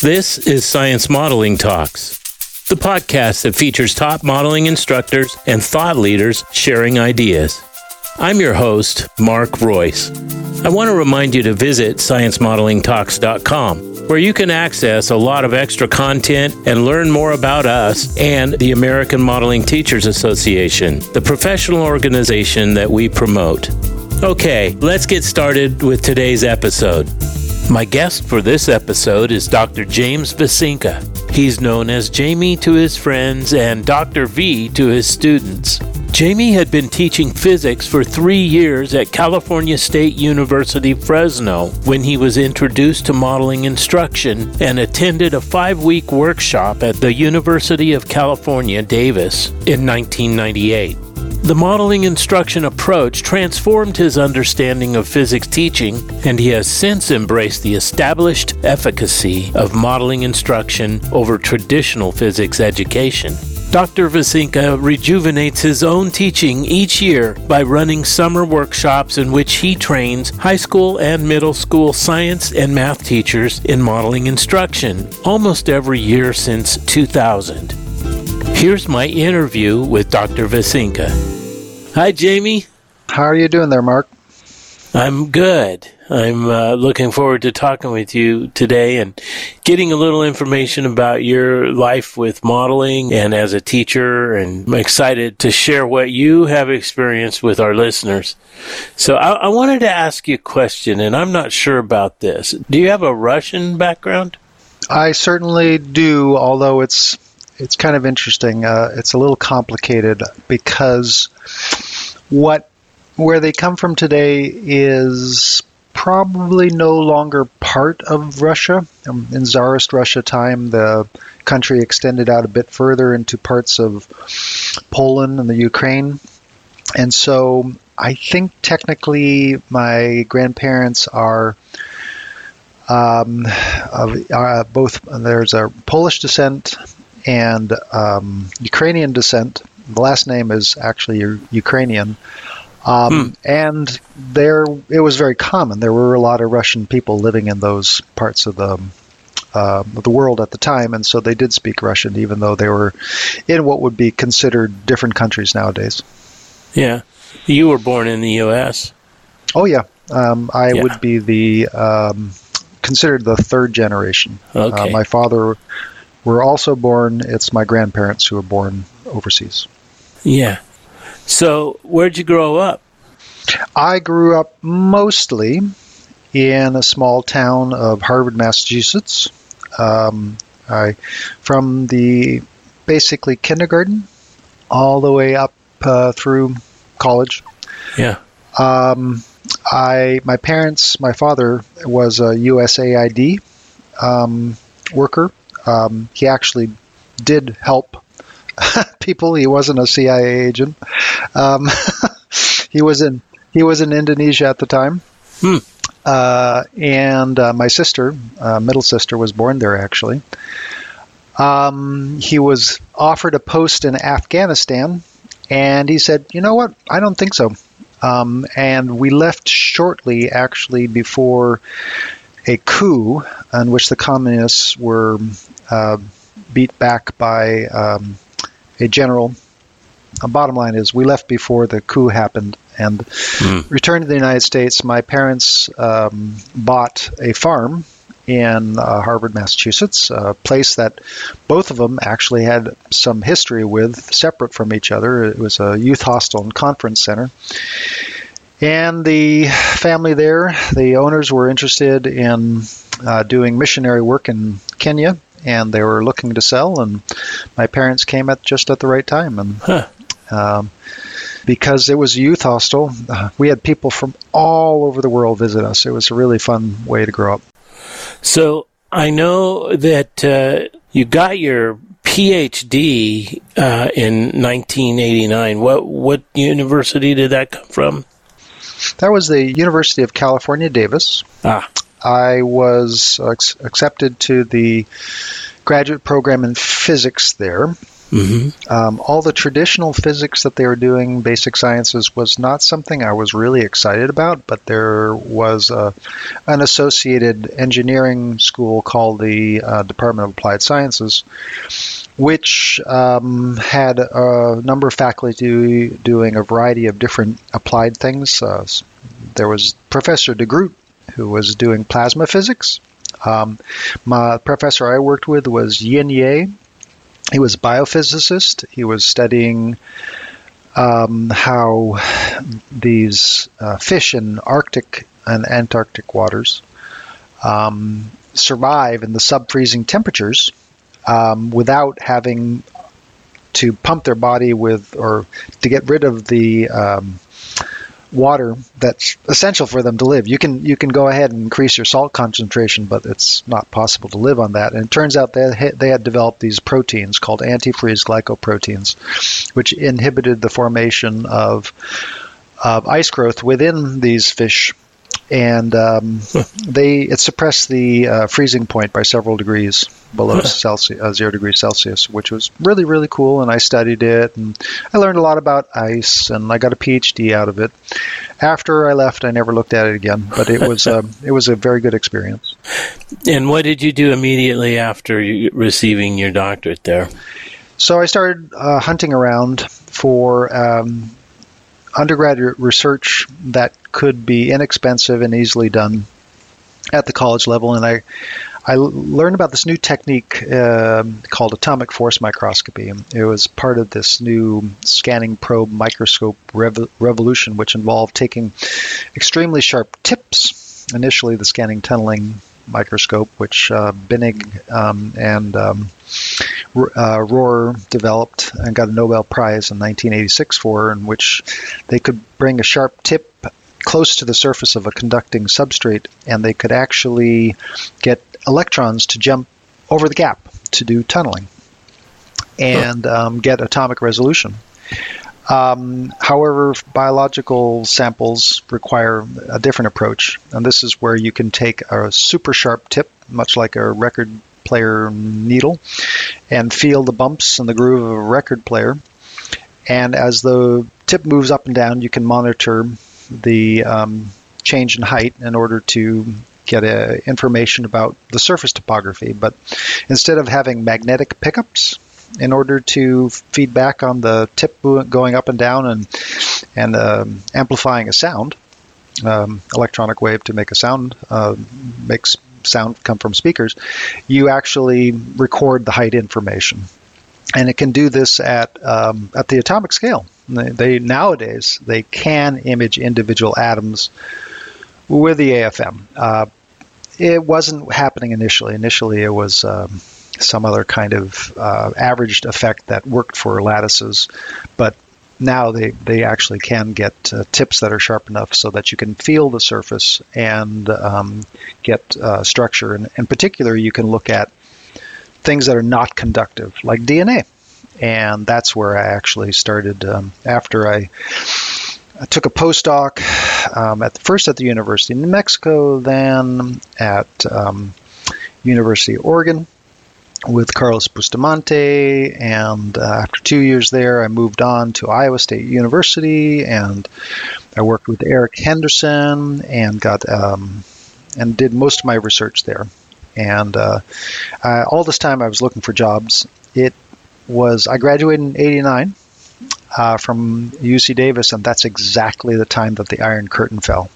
This is Science Modeling Talks, the podcast that features top modeling instructors and thought leaders sharing ideas. I'm your host, Mark Royce. I want to remind you to visit sciencemodelingtalks.com, where you can access a lot of extra content and learn more about us and the American Modeling Teachers Association, the professional organization that we promote. Okay, let's get started with today's episode. My guest for this episode is Dr. James Vesenka. He's known as Jamie to his friends and Dr. V to his students. Jamie had been teaching physics for three years at California State University, Fresno, when he was introduced to modeling instruction and attended a five week workshop at the University of California, Davis in 1998. The modeling instruction approach transformed his understanding of physics teaching, and he has since embraced the established efficacy of modeling instruction over traditional physics education. Dr. Vesenka rejuvenates his own teaching each year by running summer workshops in which he trains high school and middle school science and math teachers in modeling instruction, almost every year since 2000. Here's my interview with Dr. Vesenka. Hi, Jamie. How are you doing there, Mark? I'm good. I'm uh, looking forward to talking with you today and getting a little information about your life with modeling and as a teacher. And I'm excited to share what you have experienced with our listeners. So I, I wanted to ask you a question, and I'm not sure about this. Do you have a Russian background? I certainly do, although it's it's kind of interesting. Uh, it's a little complicated because what where they come from today is probably no longer part of Russia. Um, in Tsarist Russia time, the country extended out a bit further into parts of Poland and the Ukraine. And so I think technically my grandparents are um, uh, both, there's a Polish descent and um, Ukrainian descent. The last name is actually Ukrainian. Um, hmm. And there, it was very common. There were a lot of Russian people living in those parts of the uh, the world at the time, and so they did speak Russian, even though they were in what would be considered different countries nowadays. Yeah, you were born in the U.S. Oh yeah, um, I yeah. would be the um, considered the third generation. Okay. Uh, my father were also born. It's my grandparents who were born overseas. Yeah. So, where'd you grow up? I grew up mostly in a small town of Harvard, Massachusetts. Um, I from the basically kindergarten all the way up uh, through college. Yeah. Um, I my parents, my father was a USAID um, worker, um, he actually did help people. He wasn't a CIA agent. Um, he was in he was in Indonesia at the time. Hmm. Uh, and uh, my sister, uh, middle sister, was born there actually. Um, he was offered a post in Afghanistan, and he said, "You know what? I don't think so." Um, and we left shortly, actually, before a coup in which the communists were uh, beat back by um, a general. The bottom line is, we left before the coup happened and mm. returned to the United States. My parents um, bought a farm in uh, Harvard, Massachusetts, a place that both of them actually had some history with, separate from each other. It was a youth hostel and conference center. And the family there, the owners were interested in uh, doing missionary work in Kenya, and they were looking to sell. And my parents came at just at the right time, and huh. um, because it was a youth hostel, uh, we had people from all over the world visit us. It was a really fun way to grow up. So I know that uh, you got your PhD uh, in 1989. What what university did that come from? That was the University of California, Davis. Ah. I was accepted to the graduate program in physics there. Mm-hmm. Um, all the traditional physics that they were doing, basic sciences, was not something I was really excited about, but there was a, an associated engineering school called the uh, Department of Applied Sciences, which um, had a number of faculty doing a variety of different applied things. Uh, there was Professor de Groot, who was doing plasma physics. Um, my professor I worked with was Yin Yeh. He was a biophysicist. He was studying um, how these uh, fish in Arctic and Antarctic waters um, survive in the sub-freezing temperatures um, without having to pump their body with or to get rid of the um, water that's essential for them to live. You can you can go ahead and increase your salt concentration, but it's not possible to live on that. And it turns out they they had developed these proteins called antifreeze glycoproteins, which inhibited the formation of of ice growth within these fish and um, they it suppressed the uh, freezing point by several degrees below Celsius, uh, zero degrees Celsius, which was really really cool. And I studied it, and I learned a lot about ice, and I got a PhD out of it. After I left, I never looked at it again, but it was um, it was a very good experience. And what did you do immediately after receiving your doctorate there? So I started uh, hunting around for um, undergraduate research that could be inexpensive and easily done at the college level. And I, I learned about this new technique uh, called atomic force microscopy. It was part of this new scanning probe microscope rev- revolution, which involved taking extremely sharp tips, initially the scanning tunneling microscope, which uh, Binnig um, and um, uh, Rohrer developed and got a Nobel Prize in 1986 for, in which they could bring a sharp tip close to the surface of a conducting substrate, and they could actually get electrons to jump over the gap to do tunneling and um, get atomic resolution. Um, however, biological samples require a different approach, and this is where you can take a super sharp tip, much like a record player needle, and feel the bumps in the groove of a record player. And as the tip moves up and down, you can monitor the um, change in height in order to get uh, information about the surface topography. But instead of having magnetic pickups, in order to feed back on the tip going up and down and and um, amplifying a sound, um, electronic wave to make a sound uh, makes sound come from speakers. You actually record the height information, and it can do this at um, at the atomic scale. They, they, nowadays they can image individual atoms with the AFM. Uh, it wasn't happening initially. Initially, it was um, some other kind of uh, averaged effect that worked for lattices, but now they, they actually can get uh, tips that are sharp enough so that you can feel the surface and um, get uh, structure. And in particular, you can look at things that are not conductive, like DNA. And that's where I actually started um, after I, I, took a postdoc um, at first at the University of New Mexico, then at um, University of Oregon with Carlos Bustamante, and uh, after two years there, I moved on to Iowa State University, and I worked with Eric Henderson, and got um, and did most of my research there. And uh, I, all this time, I was looking for jobs. It was I graduated in '89 uh, from UC Davis, and that's exactly the time that the Iron Curtain fell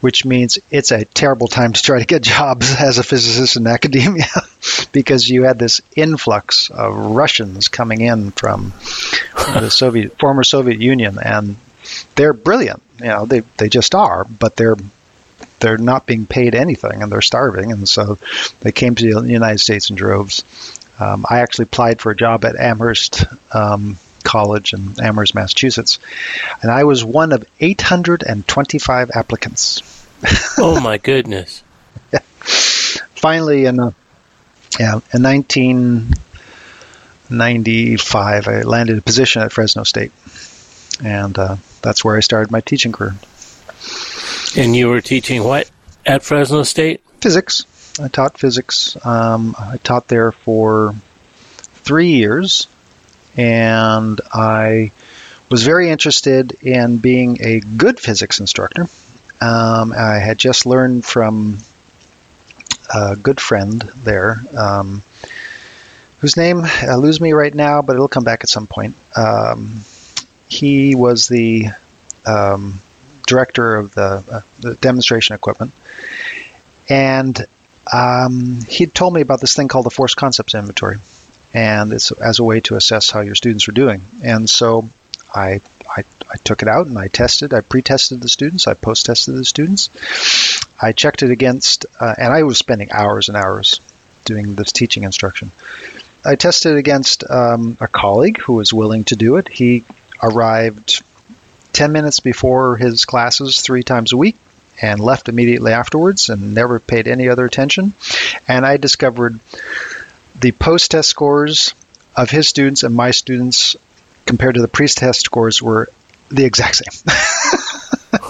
which means it's a terrible time to try to get jobs as a physicist in academia because you had this influx of Russians coming in from the Soviet former Soviet Union and they're brilliant. You know, they they just are, but they're they're not being paid anything and they're starving and so they came to the United States in droves. Um, I actually applied for a job at Amherst um, College in Amherst, Massachusetts, and I was one of 825 applicants. oh my goodness! yeah. Finally, in uh, yeah, in 1995, I landed a position at Fresno State, and uh, that's where I started my teaching career. And you were teaching what at Fresno State? Physics. I taught physics. Um, I taught there for three years and I was very interested in being a good physics instructor. Um, I had just learned from a good friend there, um, whose name uh, lose me right now, but it'll come back at some point. Um, he was the um, director of the, uh, the, demonstration equipment, and um, he'd told me about this thing called the Force Concepts Inventory, and it's as a way to assess how your students are doing. And so I, I, I took it out and I tested. I pre-tested the students. I post-tested the students. I checked it against, uh, and I was spending hours and hours doing this teaching instruction. I tested against um, a colleague who was willing to do it. He arrived 10 minutes before his classes three times a week and left immediately afterwards and never paid any other attention. And I discovered the post test scores of his students and my students compared to the pre test scores were the exact same.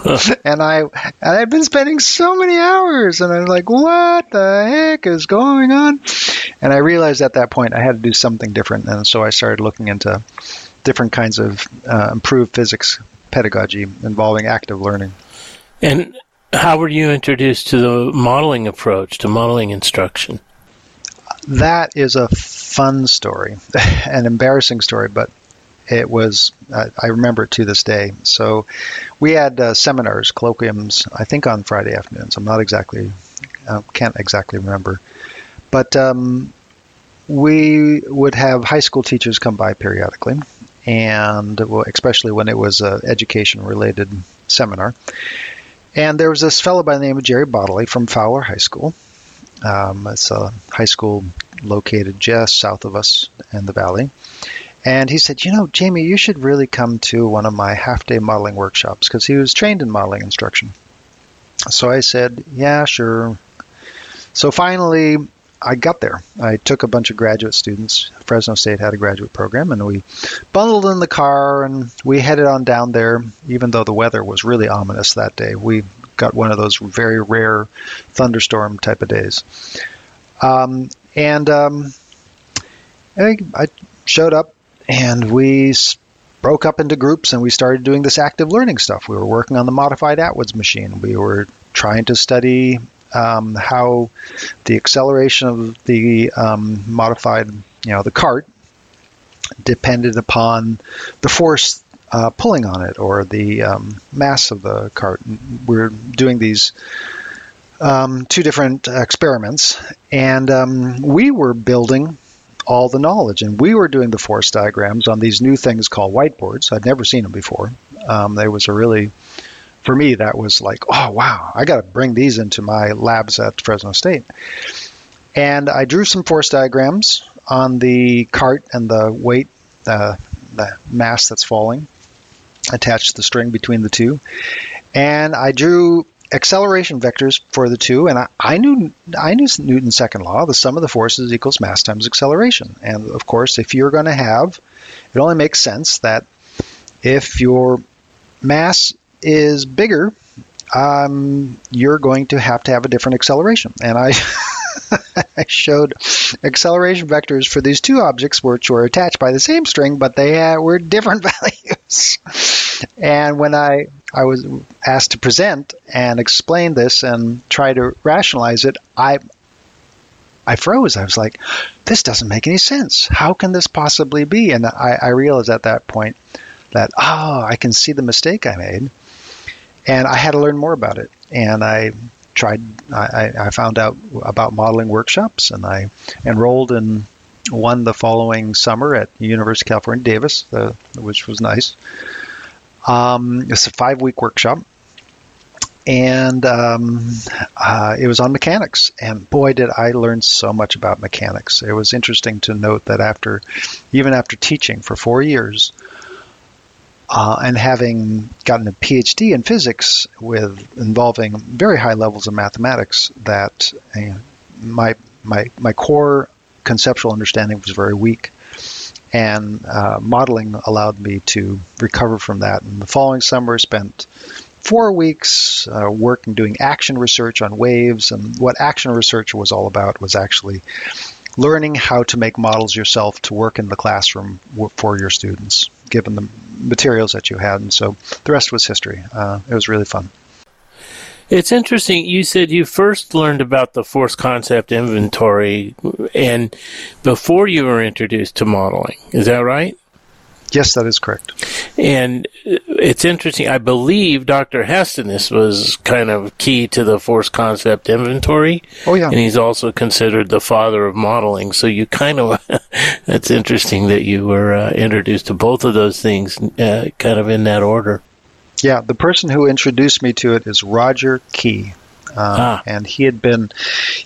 and I and I've been spending so many hours, and I'm like, what the heck is going on? And I realized at that point I had to do something different, and so I started looking into different kinds of uh, improved physics pedagogy involving active learning. And how were you introduced to the modeling approach, to modeling instruction? That is a fun story, an embarrassing story, but it was uh, I remember it to this day. So we had uh, seminars, colloquiums, I think on Friday afternoons. I'm not exactly, uh, can't exactly remember, but um, we would have high school teachers come by periodically, and especially when it was an education-related seminar. And there was this fellow by the name of Jerry Bodley from Fowler High School. Um, it's a high school located just south of us in the valley. And he said, You know, Jamie, you should really come to one of my half day modeling workshops because he was trained in modeling instruction. So I said, Yeah, sure. So finally, I got there. I took a bunch of graduate students. Fresno State had a graduate program, and we bundled in the car and we headed on down there, even though the weather was really ominous that day. We got one of those very rare thunderstorm type of days. Um, and um, I, I showed up, and we broke up into groups and we started doing this active learning stuff. We were working on the modified Atwood's machine. We were trying to study um, how the acceleration of the um, modified, you know, the cart depended upon the force uh, pulling on it or the um, mass of the cart. We're doing these um, two different experiments, and um, we were building all the knowledge, and we were doing the force diagrams on these new things called whiteboards. I'd never seen them before. Um, there was a really for me, that was like, oh, wow, I got to bring these into my labs at Fresno State. And I drew some force diagrams on the cart and the weight, uh, the mass that's falling, attached the string between the two. And I drew acceleration vectors for the two, and I, I, knew I knew Newton's second law: the sum of the forces equals mass times acceleration. And of course, if you're going to have, it only makes sense that if your mass is bigger, um, you're going to have to have a different acceleration. And I, I showed acceleration vectors for these two objects, which were attached by the same string, but they were different values. and when I, I was asked to present and explain this and try to rationalize it, I, I froze. I was like, this doesn't make any sense. How can this possibly be? And I, I realized at that point that, oh, I can see the mistake I made and I had to learn more about it. And I tried. I, I found out about modeling workshops, and I enrolled in one the following summer at University of California, Davis, which was nice. Um, it's a five-week workshop, and um, uh, it was on mechanics. And boy, did I learn so much about mechanics! It was interesting to note that after, even after teaching for four years, uh, and having gotten a PhD in physics with involving very high levels of mathematics, that uh, my my my core conceptual understanding was very weak, and uh, modeling allowed me to recover from that. And the following summer, spent four weeks uh, working doing action research on waves, and what action research was all about was actually learning how to make models yourself to work in the classroom for your students, given the materials that you had. And so the rest was history. Uh, it was really fun. It's interesting. You said you first learned about the force concept inventory and before you were introduced to modeling. Is that right? Yes, that is correct. And it's interesting. I believe Dr. Hestenes was kind of key to the force concept inventory. Oh, yeah. And he's also considered the father of modeling. So you kind of, that's interesting that you were uh, introduced to both of those things uh, kind of in that order. Yeah, the person who introduced me to it is Roger Key. Uh, ah. And he had been,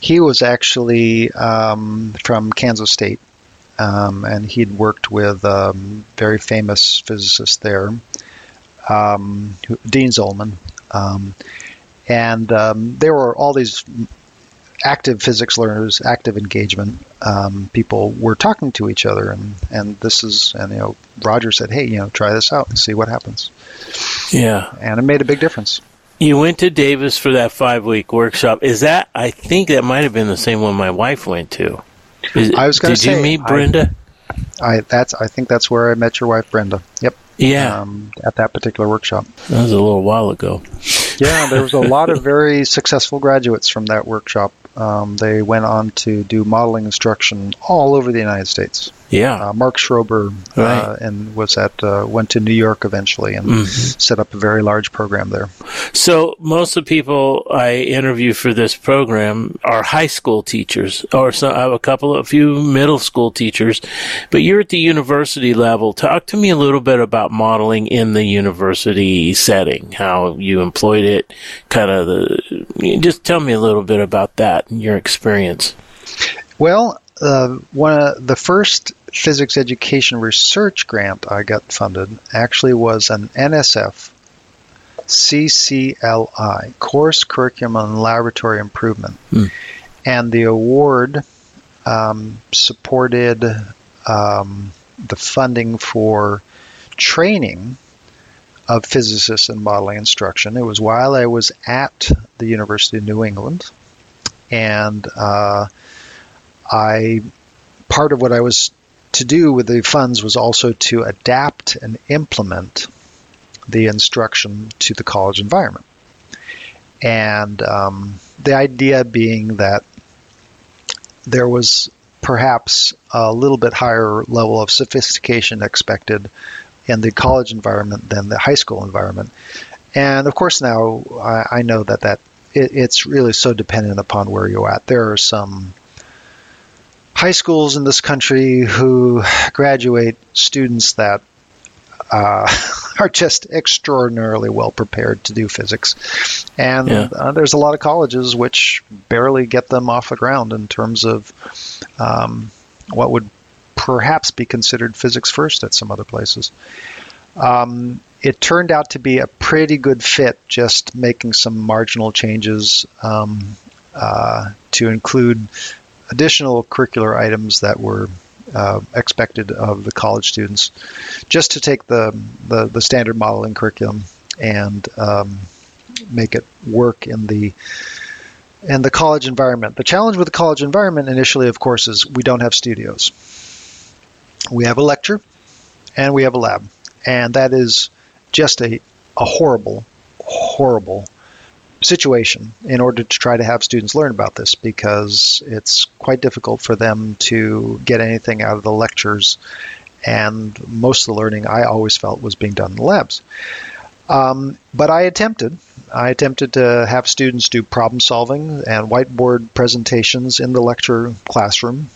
he was actually um, from Kansas State um, and he'd worked with a um, very famous physicist there, um, Dean Zollman. Um, and um, there were all these active physics learners, active engagement um, people were talking to each other, and and this is and you know Roger said, hey, you know, try this out and see what happens. Yeah, and it made a big difference. You went to Davis for that five week workshop. Is that? I think that might have been the same one my wife went to. Is, I was going to say. Did you meet Brenda? I, I, that's I think that's where I met your wife, Brenda. Yep. Yeah. Um, at that particular workshop. That was a little while ago. yeah, there was a lot of very successful graduates from that workshop. Um, they went on to do modeling instruction all over the United States. Yeah. Uh, Mark Schober uh, and was at uh, went to New York eventually and mm-hmm. set up a very large program there. So most of the people I interview for this program are high school teachers, or some, I have a couple, a few middle school teachers. But you're at the university level. Talk to me a little bit about modeling in the university setting, how you employed it, kind of the. Just tell me a little bit about that and your experience. Well, uh, one of the first physics education research grant I got funded actually was an NSF CCLI, Course Curriculum and Laboratory Improvement. Hmm. And the award um, supported um, the funding for training of physicists in modeling instruction. It was while I was at the University of New England. And uh, I part of what I was to do with the funds was also to adapt and implement the instruction to the college environment. And um, the idea being that there was perhaps a little bit higher level of sophistication expected in the college environment than the high school environment. And of course, now I, I know that that it, it's really so dependent upon where you're at. There are some high schools in this country who graduate students that uh, are just extraordinarily well prepared to do physics. And yeah. uh, there's a lot of colleges which barely get them off the ground in terms of um, what would perhaps be considered physics first at some other places. Um, it turned out to be a pretty good fit, just making some marginal changes um, uh, to include additional curricular items that were uh, expected of the college students, just to take the the, the standard modeling curriculum and um, make it work in the and the college environment. The challenge with the college environment initially, of course, is we don't have studios. We have a lecture and we have a lab, and that is just a, a horrible, horrible situation in order to try to have students learn about this because it's quite difficult for them to get anything out of the lectures and most of the learning I always felt was being done in the labs. Um, but I attempted. I attempted to have students do problem solving and whiteboard presentations in the lecture classroom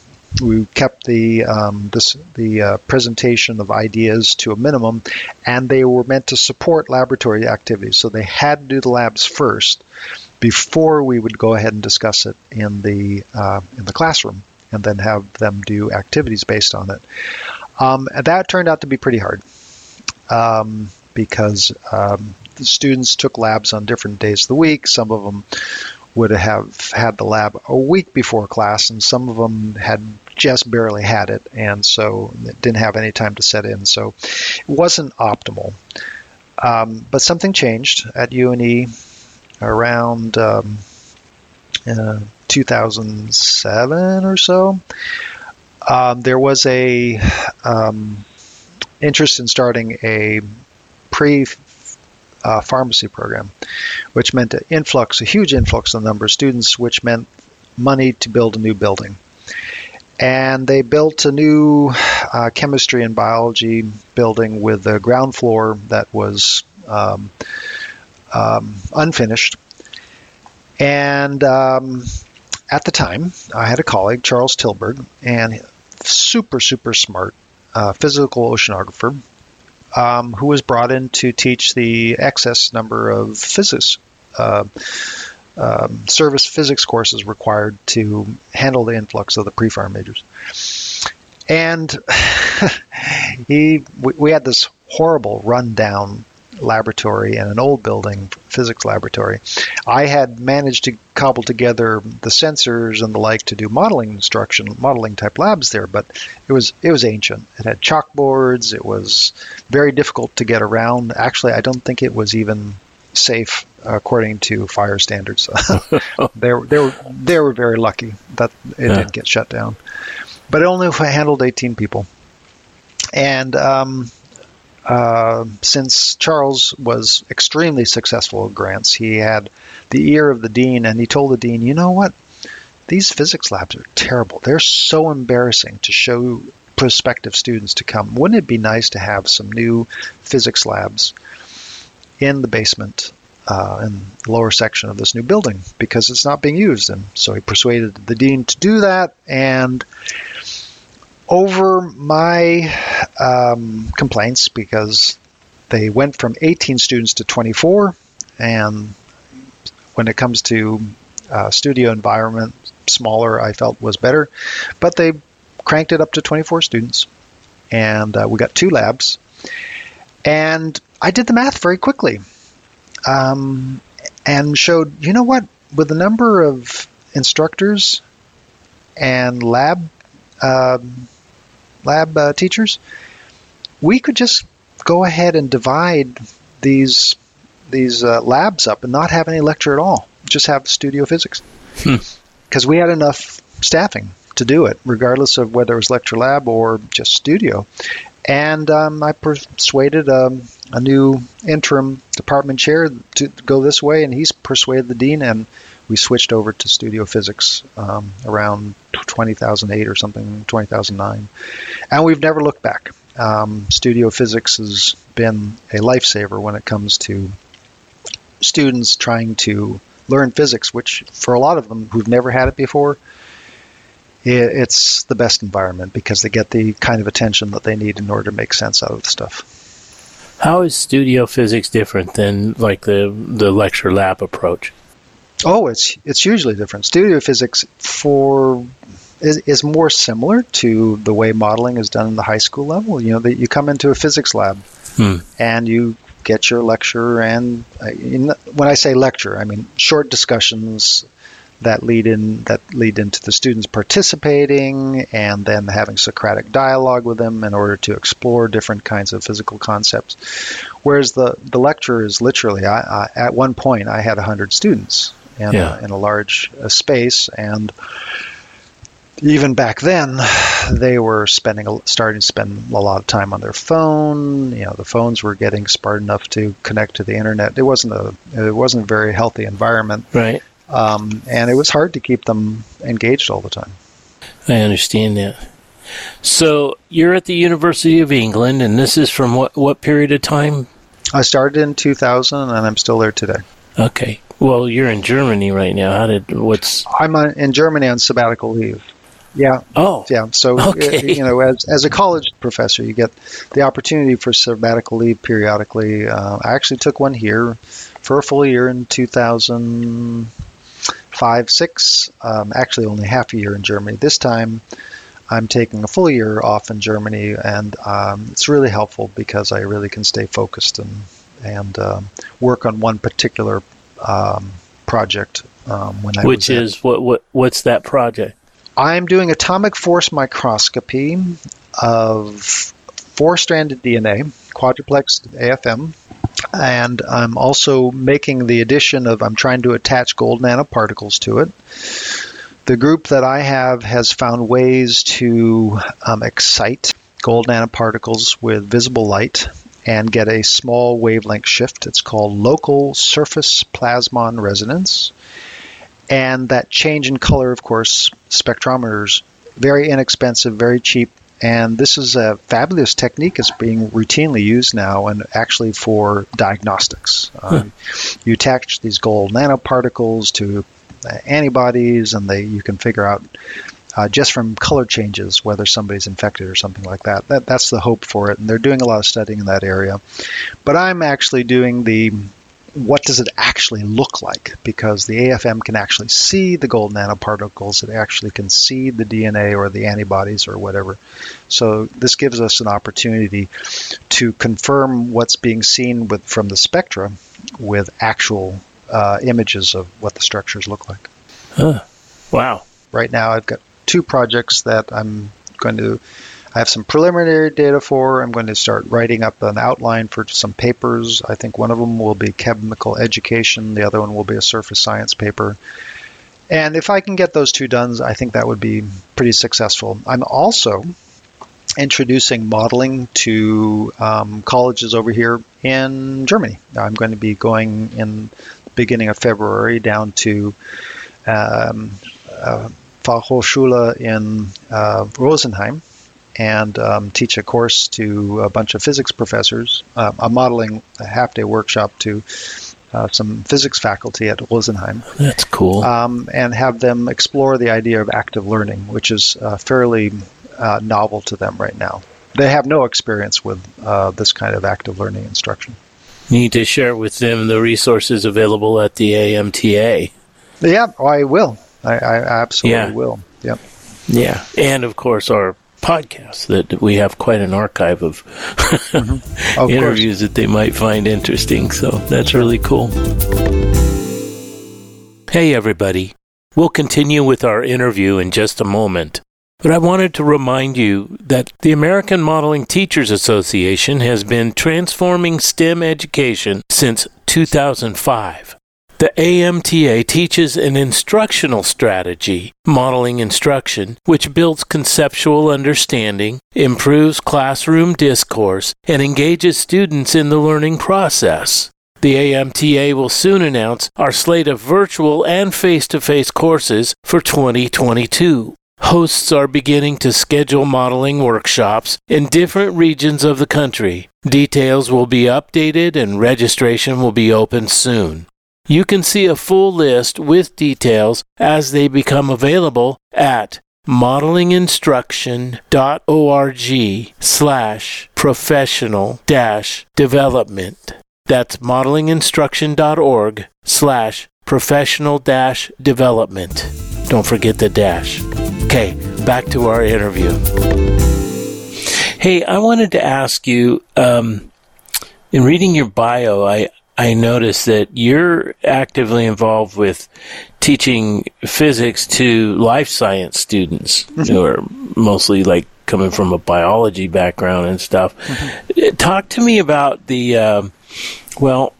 we kept the um, this, the uh, presentation of ideas to a minimum, and they were meant to support laboratory activities. So they had to do the labs first before we would go ahead and discuss it in the uh, in the classroom, and then have them do activities based on it. Um, and that turned out to be pretty hard um, because um, the students took labs on different days of the week. Some of them would have had the lab a week before class, and some of them had just barely had it, and so didn't have any time to set in. So it wasn't optimal. Um, but something changed at UNE around um, uh, 2007 or so. um, there was a um, interest in starting a pre uh, pharmacy program, which meant an influx, a huge influx in the number of students, which meant money to build a new building. And they built a new uh, chemistry and biology building with a ground floor that was um, um, unfinished. And um, at the time, I had a colleague, Charles Tilburg, and super, super smart uh, physical oceanographer um, who was brought in to teach the excess number of physics. Uh, um, service physics courses required to handle the influx of the pre-pharm majors. And he, we, we had this horrible rundown laboratory and an old building, physics laboratory. I had managed to cobble together the sensors and the like to do modeling instruction, modeling type labs there, but it was it was ancient. It had chalkboards. It was very difficult to get around. Actually, I don't think it was even safe according to fire standards. they were they were they were very lucky that it yeah. did get shut down, but it only handled 18 people, and um, uh, since Charles was extremely successful at grants, he had the ear of the dean, and he told the dean, "You know what? These physics labs are terrible. They're so embarrassing to show prospective students to come. Wouldn't it be nice to have some new physics labs in the basement uh, in the lower section of this new building because it's not being used?" And so he persuaded the dean to do that, and over my um, complaints because they went from 18 students to 24, and when it comes to uh, studio environment, smaller I felt was better, but they cranked it up to 24 students, and uh, we got two labs, and I did the math very quickly, um, and showed you know what with the number of instructors and lab um, lab uh, teachers, we could just go ahead and divide these these uh, labs up and not have any lecture at all. Just have studio physics because hmm. we had enough staffing to do it, regardless of whether it was lecture lab or just studio. And um, I persuaded um, a new interim department chair to go this way, and he's persuaded the dean, and we switched over to studio physics um, around 2008 or something, 2009, and we've never looked back. Um, studio physics has been a lifesaver when it comes to students trying to learn physics, which for a lot of them who've never had it before, it's the best environment because they get the kind of attention that they need in order to make sense out of the stuff. How is studio physics different than like the the lecture lab approach? Oh, it's it's hugely different. Studio physics for is, is more similar to the way modeling is done in the high school level. You know, that you come into a physics lab hmm. and you get your lecture, and uh, in, when I say lecture, I mean short discussions that lead in that lead into the students participating and then having Socratic dialogue with them in order to explore different kinds of physical concepts. Whereas the the lecture is literally, I, I, at one point, I had hundred students in, yeah. a, in a large uh, space and even back then, they were spending starting to spend a lot of time on their phone. You know, the phones were getting smart enough to connect to the internet. It wasn't a it wasn't a very healthy environment, right? Um, and it was hard to keep them engaged all the time. I understand that. So you're at the University of England, and this is from what what period of time? I started in 2000, and I'm still there today. Okay. Well, you're in Germany right now. How did what's? I'm on, in Germany on sabbatical leave. Yeah. Oh. Yeah. So uh, okay. you know, as as a college professor, you get the opportunity for sabbatical leave periodically. Uh, I actually took one here for a full year in 2005, six. Um, actually, only half a year in Germany. This time, I'm taking a full year off in Germany, and um, it's really helpful because I really can stay focused and and um, work on one particular um, project. Um, when I which is at, what what what's that project? I'm doing atomic force microscopy of four-stranded DNA, quadruplex AFM, and I'm also making the addition of I'm trying to attach gold nanoparticles to it The group that I have has found ways to um, excite gold nanoparticles with visible light and get a small wavelength shift. It's called local surface plasmon resonance. And that change in color, of course, spectrometers, very inexpensive, very cheap. And this is a fabulous technique. It's being routinely used now and actually for diagnostics. Um, you attach these gold nanoparticles to uh, antibodies, and they you can figure out uh, just from color changes whether somebody's infected or something like that. that. That's the hope for it, and they're doing a lot of studying in that area. But I'm actually doing the what does it actually look like? Because the AFM can actually see the gold nanoparticles, it actually can see the DNA or the antibodies or whatever. So this gives us an opportunity to confirm what's being seen with from the spectra with actual uh, images of what the structures look like. Huh. Wow. Right now, I've got two projects that I'm going to I have some preliminary data for. I'm going to start writing up an outline for some papers. I think one of them will be chemical education, the other one will be a surface science paper. And if I can get those two done, I think that would be pretty successful. I'm also introducing modeling to um, colleges over here in Germany. I'm going to be going in the beginning of February down to um, uh, Fachhochschule in uh, Rosenheim and um, teach a course to a bunch of physics professors, uh, a modeling a half day workshop to uh, some physics faculty at Rosenheim. That's cool. Um, and have them explore the idea of active learning, which is uh, fairly uh, novel to them right now. They have no experience with uh, this kind of active learning instruction. Need to share with them the resources available at the AMTA. Yeah, I will. I, I absolutely yeah. will. Yep. Yeah, and of course our podcast that we have quite an archive of, mm-hmm. of interviews course. that they might find interesting. So that's really cool. Hey, everybody. We'll continue with our interview in just a moment. But I wanted to remind you that the American Modeling Teachers Association has been transforming STEM education since 2005. The AMTA teaches an instructional strategy, modeling instruction, which builds conceptual understanding, improves classroom discourse, and engages students in the learning process. The AMTA will soon announce our slate of virtual and face to face courses for 2022. Hosts are beginning to schedule modeling workshops in different regions of the country. Details will be updated and registration will be open soon. You can see a full list with details as they become available at modelinginstruction.org slash professional dash development. That's modelinginstruction.org slash professional dash development. Don't forget the dash. Okay, back to our interview. Hey, I wanted to ask you, um, in reading your bio, I, I noticed that you're actively involved with teaching physics to life science students mm-hmm. who are mostly like coming from a biology background and stuff. Mm-hmm. Talk to me about the, uh, well,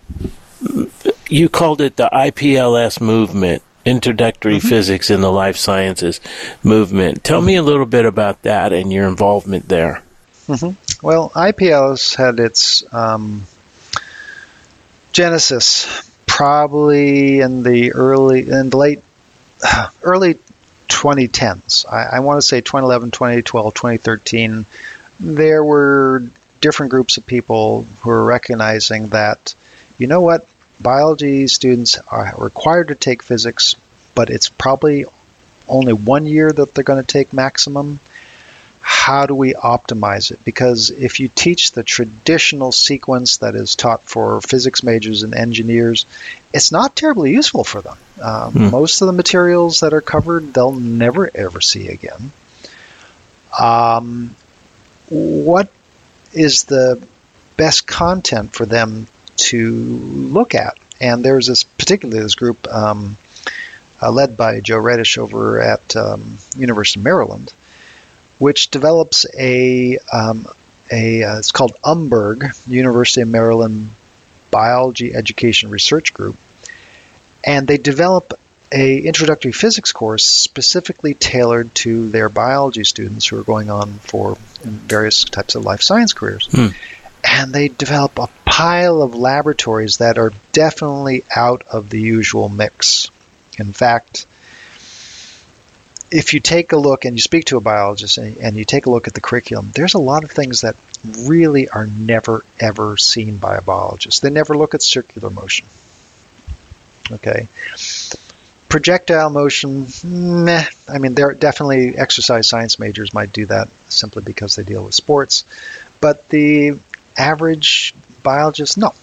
you called it the IPLS movement, Introductory mm-hmm. Physics in the Life Sciences movement. Tell me a little bit about that and your involvement there. Mm-hmm. Well, IPLS had its um, Genesis, probably in the early, in the late, early 2010s. I, I want to say 2011, 2012, 2013. There were different groups of people who were recognizing that, you know what, biology students are required to take physics, but it's probably only one year that they're going to take maximum how do we optimize it? Because if you teach the traditional sequence that is taught for physics majors and engineers, it's not terribly useful for them. Um, hmm. Most of the materials that are covered, they'll never ever see again. Um, what is the best content for them to look at? And there's this particularly this group um, uh, led by Joe Redish over at um, University of Maryland which develops a um, a uh, it's called Umberg University of Maryland Biology Education Research Group, and they develop a introductory physics course specifically tailored to their biology students who are going on for various types of life science careers. Hmm. And they develop a pile of laboratories that are definitely out of the usual mix. In fact, if you take a look and you speak to a biologist and, and, you take a look at the curriculum, there's a lot of things that really are never ever seen by a biologist. They never look at circular motion. Okay. Projectile motion, meh. I mean, there are definitely exercise science majors might do that simply because they deal with sports, but the average biologist, no.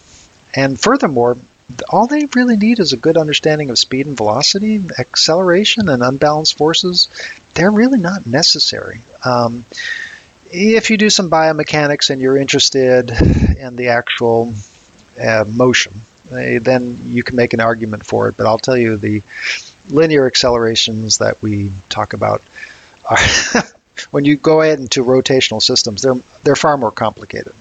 And furthermore, all they really need is a good understanding of speed and velocity, acceleration, and unbalanced forces. They're really not necessary. Um, if you do some biomechanics and you're interested in the actual uh, motion, uh, then you can make an argument for it. But I'll tell you, the linear accelerations that we talk about are when you go ahead into rotational systems, they're they're far more complicated,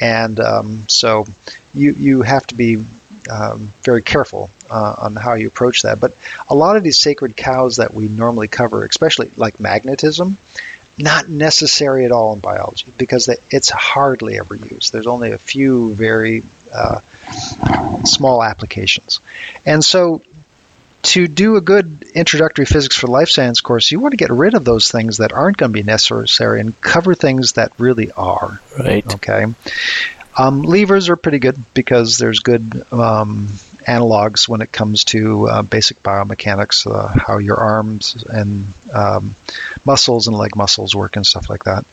and um, so you you have to be um, very careful uh, on how you approach that. But a lot of these sacred cows that we normally cover, especially like magnetism, not necessary at all in biology because it's hardly ever used. There's only a few very uh, small applications. And so to do a good introductory physics for life science course, you want to get rid of those things that aren't going to be necessary and cover things that really are. Right. Okay. Um, levers are pretty good because there's good um, analogs when it comes to uh, basic biomechanics, uh, how your arms and um, muscles and leg muscles work and stuff like that.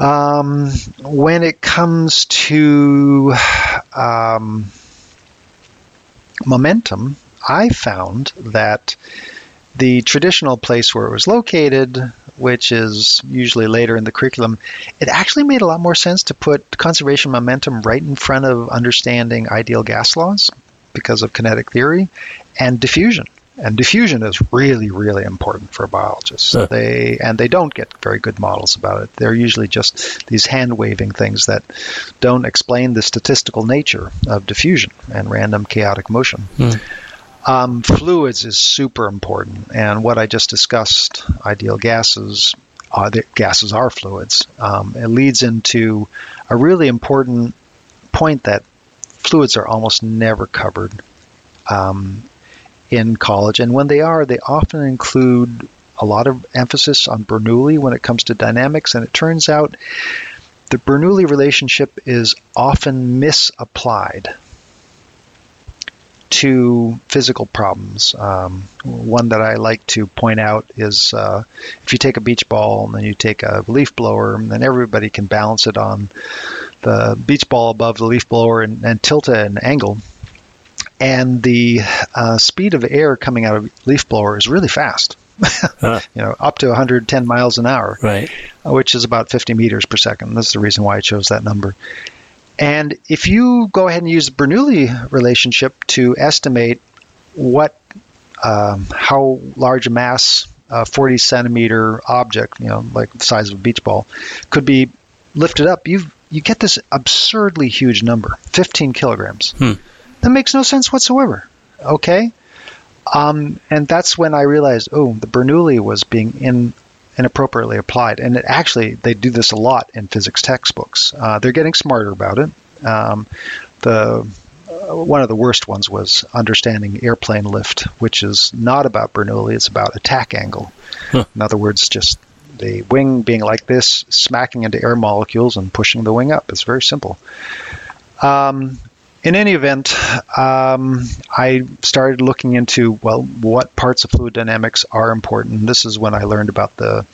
Um, when it comes to um, momentum, I found that the traditional place where it was located, which is usually later in the curriculum, it actually made a lot more sense to put conservation momentum right in front of understanding ideal gas laws because of kinetic theory and diffusion. And diffusion is really, really important for biologists. Huh. They and they don't get very good models about it. They're usually just these hand waving things that don't explain the statistical nature of diffusion and random chaotic motion. Hmm. Um, fluids is super important, and what I just discussed, ideal gases, uh, gases are fluids. Um, it leads into a really important point that fluids are almost never covered um, in college, and when they are, they often include a lot of emphasis on Bernoulli when it comes to dynamics, and it turns out the Bernoulli relationship is often misapplied to physical problems. Um, one that I like to point out is uh, if you take a beach ball and then you take a leaf blower, and then everybody can balance it on the beach ball above the leaf blower and, and tilt it at an angle. And the uh, speed of air coming out of leaf blower is really fast. huh. You know, up to 110 miles an hour, right? Which is about 50 meters per second. That's the reason why I chose that number. And if you go ahead and use the Bernoulli relationship to estimate what, um, how large a mass, a 40 centimeter object, you know, like the size of a beach ball, could be lifted up, you you get this absurdly huge number, 15 kilograms. Hmm. That makes no sense whatsoever. Okay. Um, and that's when I realized, oh, the Bernoulli was being in inappropriately applied. And it, actually, they do this a lot in physics textbooks. Uh, they're getting smarter about it. Um, the uh, one of the worst ones was understanding airplane lift, which is not about Bernoulli; it's about attack angle. Huh. In other words, just the wing being like this, smacking into air molecules and pushing the wing up. It's very simple. Um, in any event, um, I started looking into well, what parts of fluid dynamics are important. This is when I learned about the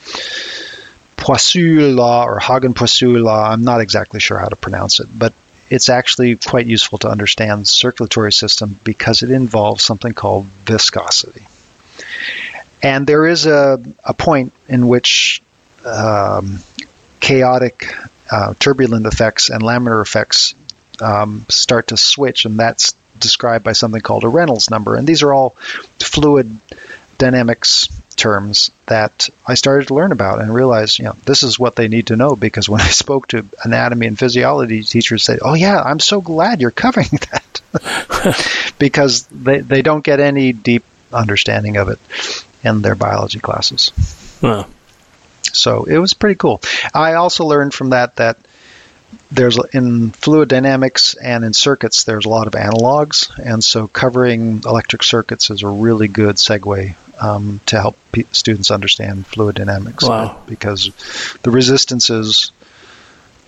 Poiseuille law or Hagen-Poiseuille law. I'm not exactly sure how to pronounce it, but it's actually quite useful to understand circulatory system because it involves something called viscosity. And there is a, a point in which um, chaotic uh, turbulent effects and laminar effects um, start to switch, and that's described by something called a Reynolds number. And these are all fluid dynamics terms that I started to learn about and realize, you know, this is what they need to know because when I spoke to anatomy and physiology teachers, say, "Oh yeah, I'm so glad you're covering that," because they they don't get any deep understanding of it in their biology classes. So it was pretty cool. I also learned from that that there's in fluid dynamics and in circuits there's a lot of analogs and so covering electric circuits is a really good segue um, to help p- students understand fluid dynamics wow. because the resistances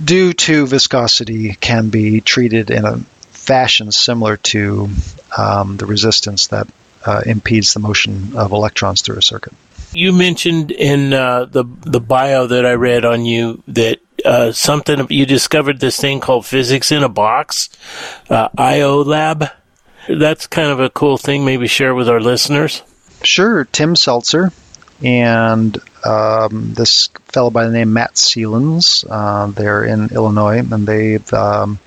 due to viscosity can be treated in a fashion similar to um, the resistance that uh, impedes the motion of electrons through a circuit. You mentioned in uh, the the bio that I read on you that uh, something you discovered this thing called physics in a box, uh, IO Lab. That's kind of a cool thing. Maybe share with our listeners. Sure, Tim Stelzer and um, this fellow by the name Mats Selen. Uh, they're in Illinois, and they've um,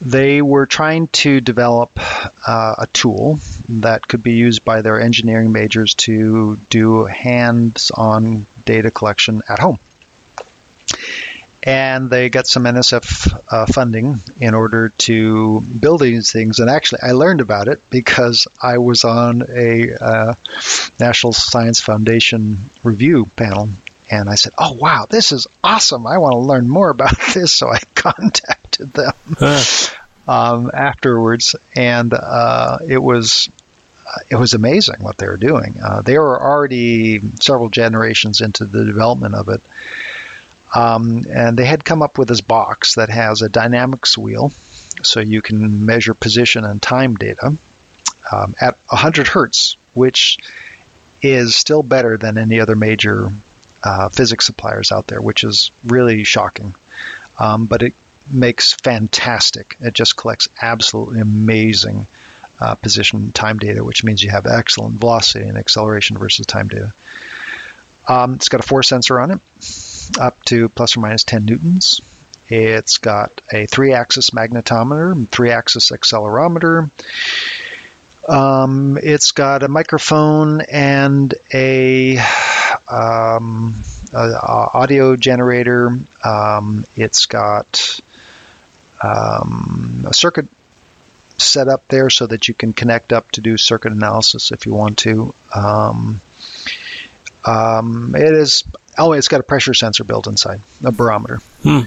they were trying to develop uh, a tool that could be used by their engineering majors to do hands-on data collection at home and they got some NSF uh, funding in order to build these things. And actually, I learned about it because I was on a uh, National Science Foundation review panel, and I said, "Oh wow, this is awesome! I want to learn more about this." So I contacted them um, afterwards, and uh, it was uh, it was amazing what they were doing. Uh, they were already several generations into the development of it. Um, and they had come up with this box that has a dynamics wheel, so you can measure position and time data um, at 100 hertz, which is still better than any other major uh, physics suppliers out there, which is really shocking. Um, but it makes fantastic. It just collects absolutely amazing uh, position time data, which means you have excellent velocity and acceleration versus time data. Um, it's got a force sensor on it up to plus or minus 10 newtons. It's got a three axis magnetometer, three axis accelerometer. Um, it's got a microphone and a, um, audio generator. Um, it's got um, a circuit set up there so that you can connect up to do circuit analysis if you want to. Um, um, it is oh, it's got a pressure sensor built inside, a barometer, hmm.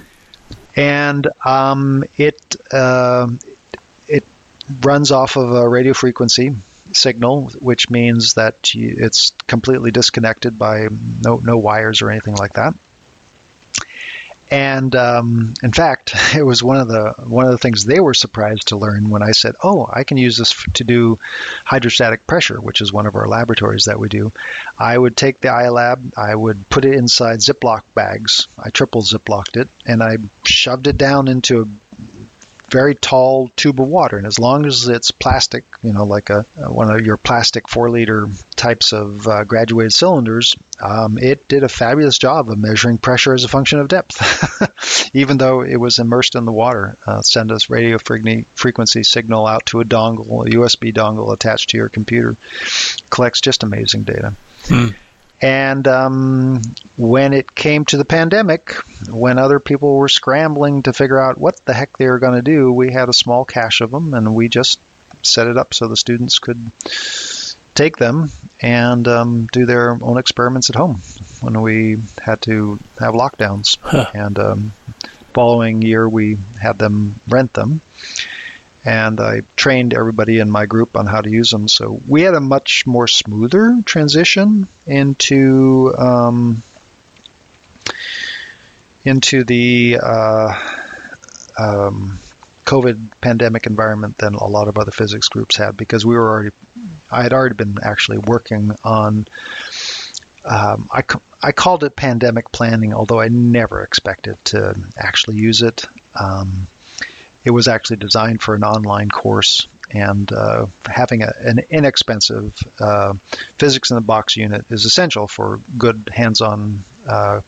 and um, it uh, it runs off of a radio frequency signal, which means that you, it's completely disconnected by no no wires or anything like that. And um, in fact, it was one of the one of the things they were surprised to learn when I said, "Oh, I can use this to do hydrostatic pressure, which is one of our laboratories that we do." I would take the iLab, I would put it inside Ziploc bags. I triple Ziplocked it, and I shoved it down into a very tall tube of water, and as long as it's plastic, you know, like a, one of your plastic four liter types of uh, graduated cylinders, um, it did a fabulous job of measuring pressure as a function of depth, even though it was immersed in the water. Uh, send us radio frequency signal out to a dongle, a USB dongle attached to your computer, collects just amazing data. Hmm. And um, when it came to the pandemic, when other people were scrambling to figure out what the heck they were going to do, we had a small cache of them, and we just set it up so the students could take them and um, do their own experiments at home when we had to have lockdowns. Huh. And um, following year, we had them rent them and I trained everybody in my group on how to use them. So we had a much more smoother transition into um, into the uh, um, COVID pandemic environment than a lot of other physics groups had because we were already I had already been actually working on. Um, I, I called it pandemic planning, although I never expected to actually use it. Um, it was actually designed for an online course, and uh, having a, an inexpensive uh, physics in the box unit is essential for good hands-on uh,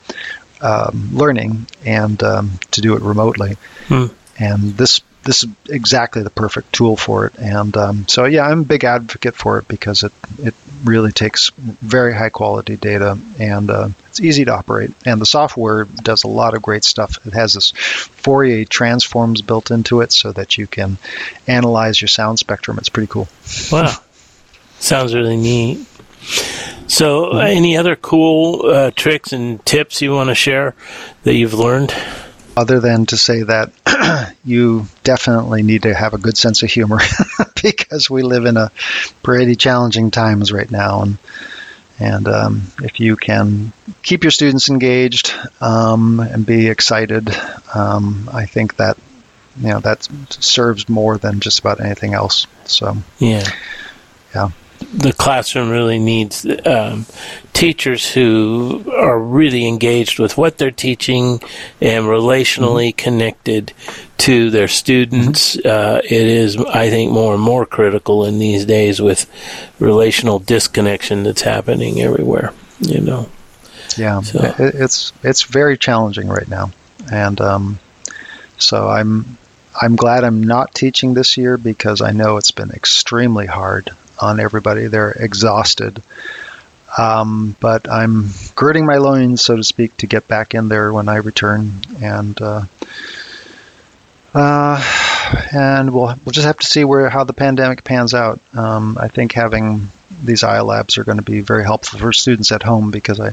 um, learning and um, to do it remotely. Hmm. And this this is exactly the perfect tool for it. And um, so, yeah, I'm a big advocate for it because it, it really takes very high quality data and uh, it's easy to operate. And the software does a lot of great stuff. It has this Fourier transforms built into it so that you can analyze your sound spectrum. It's pretty cool. Wow. Sounds really neat. So, uh, any other cool uh, tricks and tips you want to share that you've learned? Other than to say that you definitely need to have a good sense of humor because we live in a pretty challenging times right now. And and um, if you can keep your students engaged um, and be excited um, I think that you know that serves more than just about anything else. So yeah. yeah the classroom really needs um, teachers who are really engaged with what they're teaching and relationally mm-hmm. connected to their students. Mm-hmm. Uh, it is, I think, more and more critical in these days with relational disconnection that's happening everywhere. You know. Yeah, so. it's it's very challenging right now, and um, so I'm I'm glad I'm not teaching this year because I know it's been extremely hard on everybody. They're exhausted. Um, but I'm girding my loins, so to speak, to get back in there when I return, and uh, uh, and we'll we'll just have to see where how the pandemic pans out. Um, I think having these iLabs are going to be very helpful for students at home because I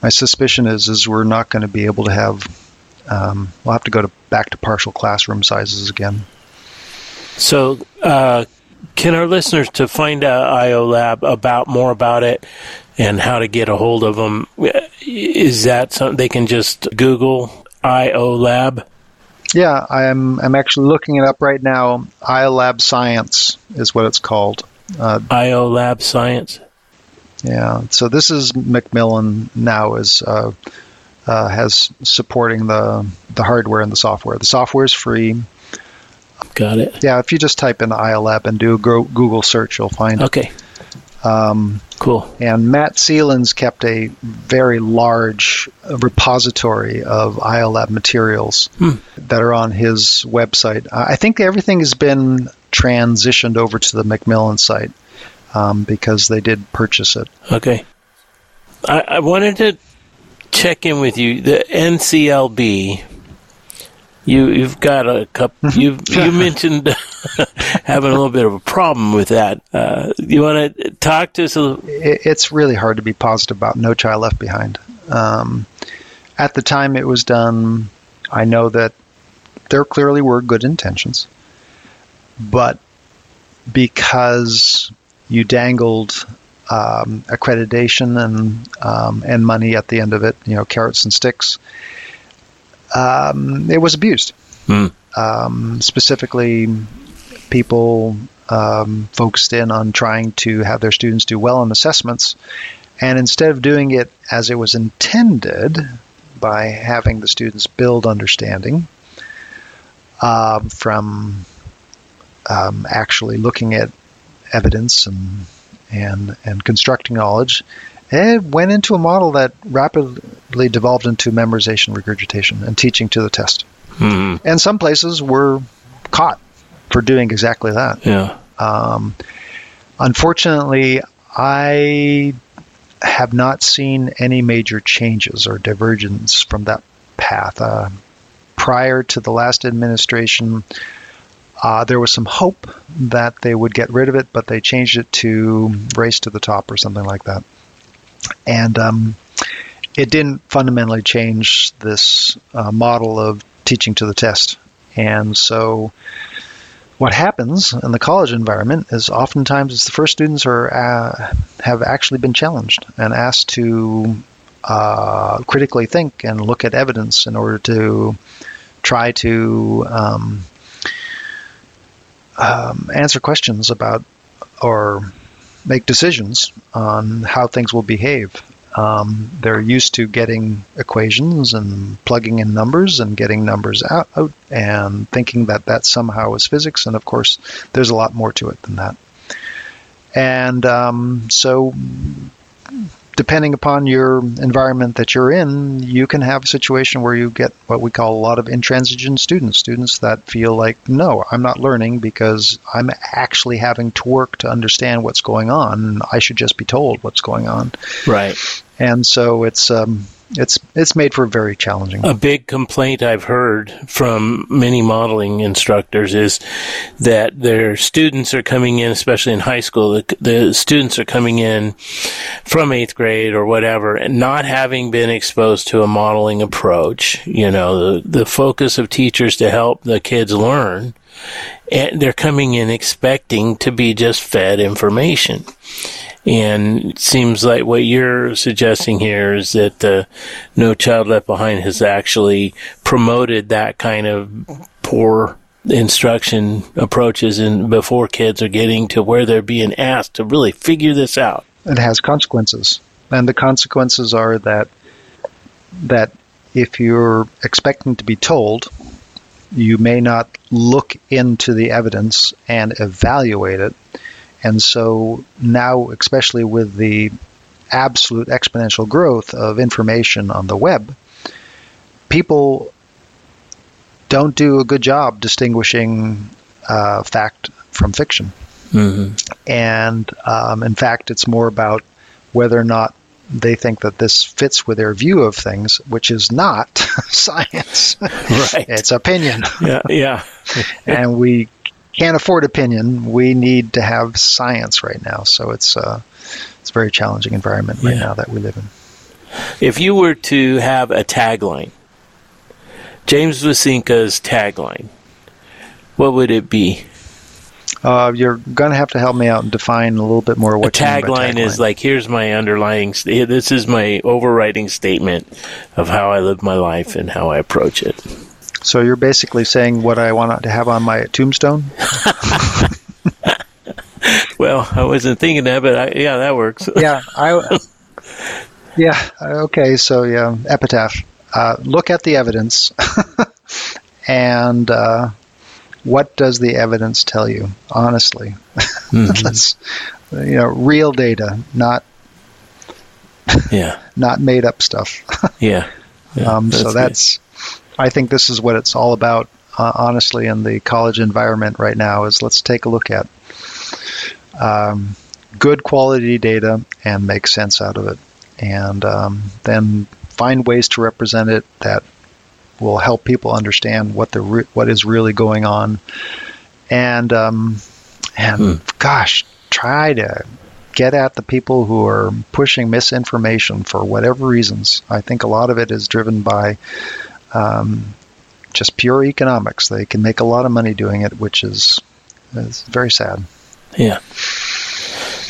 my suspicion is is we're not going to be able to have um, we'll have to go to back to partial classroom sizes again. So, uh, can our listeners to find out IO Lab about more about it and how to get a hold of them? Is that something they can just Google IO Lab? Yeah, I'm I'm actually looking it up right now. IO Lab Science is what it's called. Uh, IO Lab Science. Yeah. So this is Macmillan now is uh, uh, has supporting the the hardware and the software. The software is free. Got it. Yeah, if you just type in the iLab and do a Google search, you'll find it. Okay. Um, cool. And Mats Selen's kept a very large repository of iLab materials hmm. that are on his website. I think everything has been transitioned over to the Macmillan site um, because they did purchase it. Okay. I, I wanted to check in with you. The NCLB you you've got a couple. You you mentioned having a little bit of a problem with that. Uh, you want to talk to us? A little? It's really hard to be positive about No Child Left Behind. Um, at the time it was done, I know that there clearly were good intentions, but because you dangled um, accreditation and um, and money at the end of it, you know, carrots and sticks um, it was abused. Mm. Um, specifically, people um, focused in on trying to have their students do well in assessments, and instead of doing it as it was intended by having the students build understanding uh, from um, actually looking at evidence and and and constructing knowledge, it went into a model that rapidly devolved into memorization, regurgitation, and teaching to the test. Mm-hmm. And some places were caught for doing exactly that. Yeah. Um, unfortunately, I have not seen any major changes or divergence from that path. Uh, prior to the last administration, uh, there was some hope that they would get rid of it, but they changed it to race to the top or something like that and um, it didn't fundamentally change this uh, model of teaching to the test. And so, what happens in the college environment is oftentimes the first students are uh, have actually been challenged and asked to uh, critically think and look at evidence in order to try to um, um, answer questions about or make decisions on how things will behave. Um, they're used to getting equations and plugging in numbers and getting numbers out, out, and thinking that that somehow is physics. And of course, there's a lot more to it than that. And um, so depending upon your environment that you're in, you can have a situation where you get what we call a lot of intransigent students, students that feel like, no, I'm not learning because I'm actually having to work to understand what's going on. I should just be told what's going on. Right. And so it's um, it's it's made for very challenging. A big complaint I've heard from many modeling instructors is that their students are coming in, especially in high school, the, the students are coming in from eighth grade or whatever, and not having been exposed to a modeling approach. You know, the, the focus of teachers to help the kids learn and they're coming in expecting to be just fed information. And it seems like what you're suggesting here is that uh, No Child Left Behind has actually promoted that kind of poor instruction approaches and before kids are getting to where they're being asked to really figure this out. It has consequences. And the consequences are that that if you're expecting to be told, you may not look into the evidence and evaluate it and so now, especially with the absolute exponential growth of information on the web, people don't do a good job distinguishing uh, fact from fiction. Mm-hmm. And um, in fact, it's more about whether or not they think that this fits with their view of things, which is not science. Right. it's opinion. Yeah. Yeah. and we can't afford opinion. We need to have science right now. So it's uh, it's a very challenging environment right yeah. now that we live in. If you were to have a tagline, James Vesenka's tagline, what would it be? Uh, you're going to have to help me out and define a little bit more what a tagline, tagline is like here's my underlying this is my overriding statement of how I live my life and how I approach it. So you're basically saying what I want to have on my tombstone? well, I wasn't thinking that, but I, yeah, that works. yeah, I. Yeah. Okay. So yeah, epitaph. Uh, look at the evidence, and uh, what does the evidence tell you? Honestly, mm-hmm. that's you know real data, not yeah, not made up stuff. yeah. yeah um, that's so that's I think this is what it's all about, uh, honestly, in the college environment right now. Is let's take a look at um, good quality data and make sense out of it, and um, then find ways to represent it that will help people understand what the re- what is really going on, and um, and hmm. gosh, try to get at the people who are pushing misinformation for whatever reasons. I think a lot of it is driven by um, just pure economics. They can make a lot of money doing it, which is, is very sad. Yeah.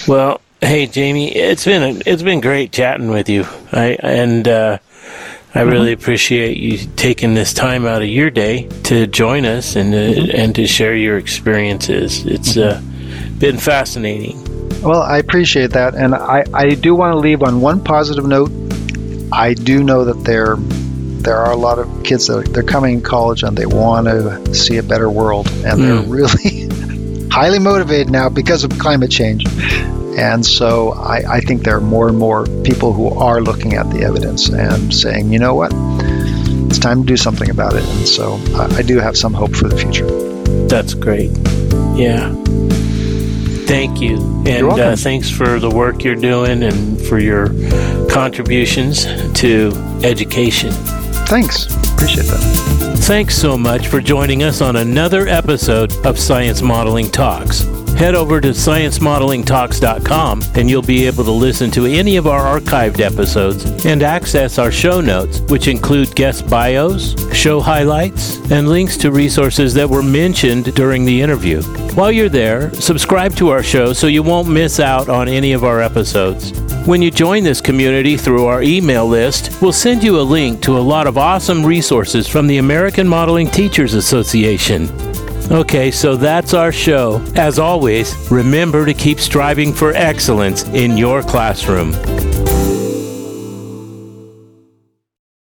Well, hey Jamie, it's been it's been great chatting with you. I and uh, I mm-hmm. really appreciate you taking this time out of your day to join us and mm-hmm. and to share your experiences. It's mm-hmm. uh, been fascinating. Well, I appreciate that, and I I do want to leave on one positive note. I do know that there there are a lot of kids that they're coming in college and they want to see a better world, and mm. they're really highly motivated now because of climate change. And so I, I, think there are more and more people who are looking at the evidence and saying, you know what, it's time to do something about it. And so I, I do have some hope for the future. That's great. Yeah. Thank you. And uh, thanks for the work you're doing and for your contributions to education. Thanks. Appreciate that. Thanks so much for joining us on another episode of Science Modeling Talks. Head over to sciencemodelingtalks.com and you'll be able to listen to any of our archived episodes and access our show notes, which include guest bios, show highlights, and links to resources that were mentioned during the interview. While you're there, subscribe to our show so you won't miss out on any of our episodes. When you join this community through our email list, we'll send you a link to a lot of awesome resources from the American Modeling Teachers Association. Okay, so that's our show. As always, remember to keep striving for excellence in your classroom.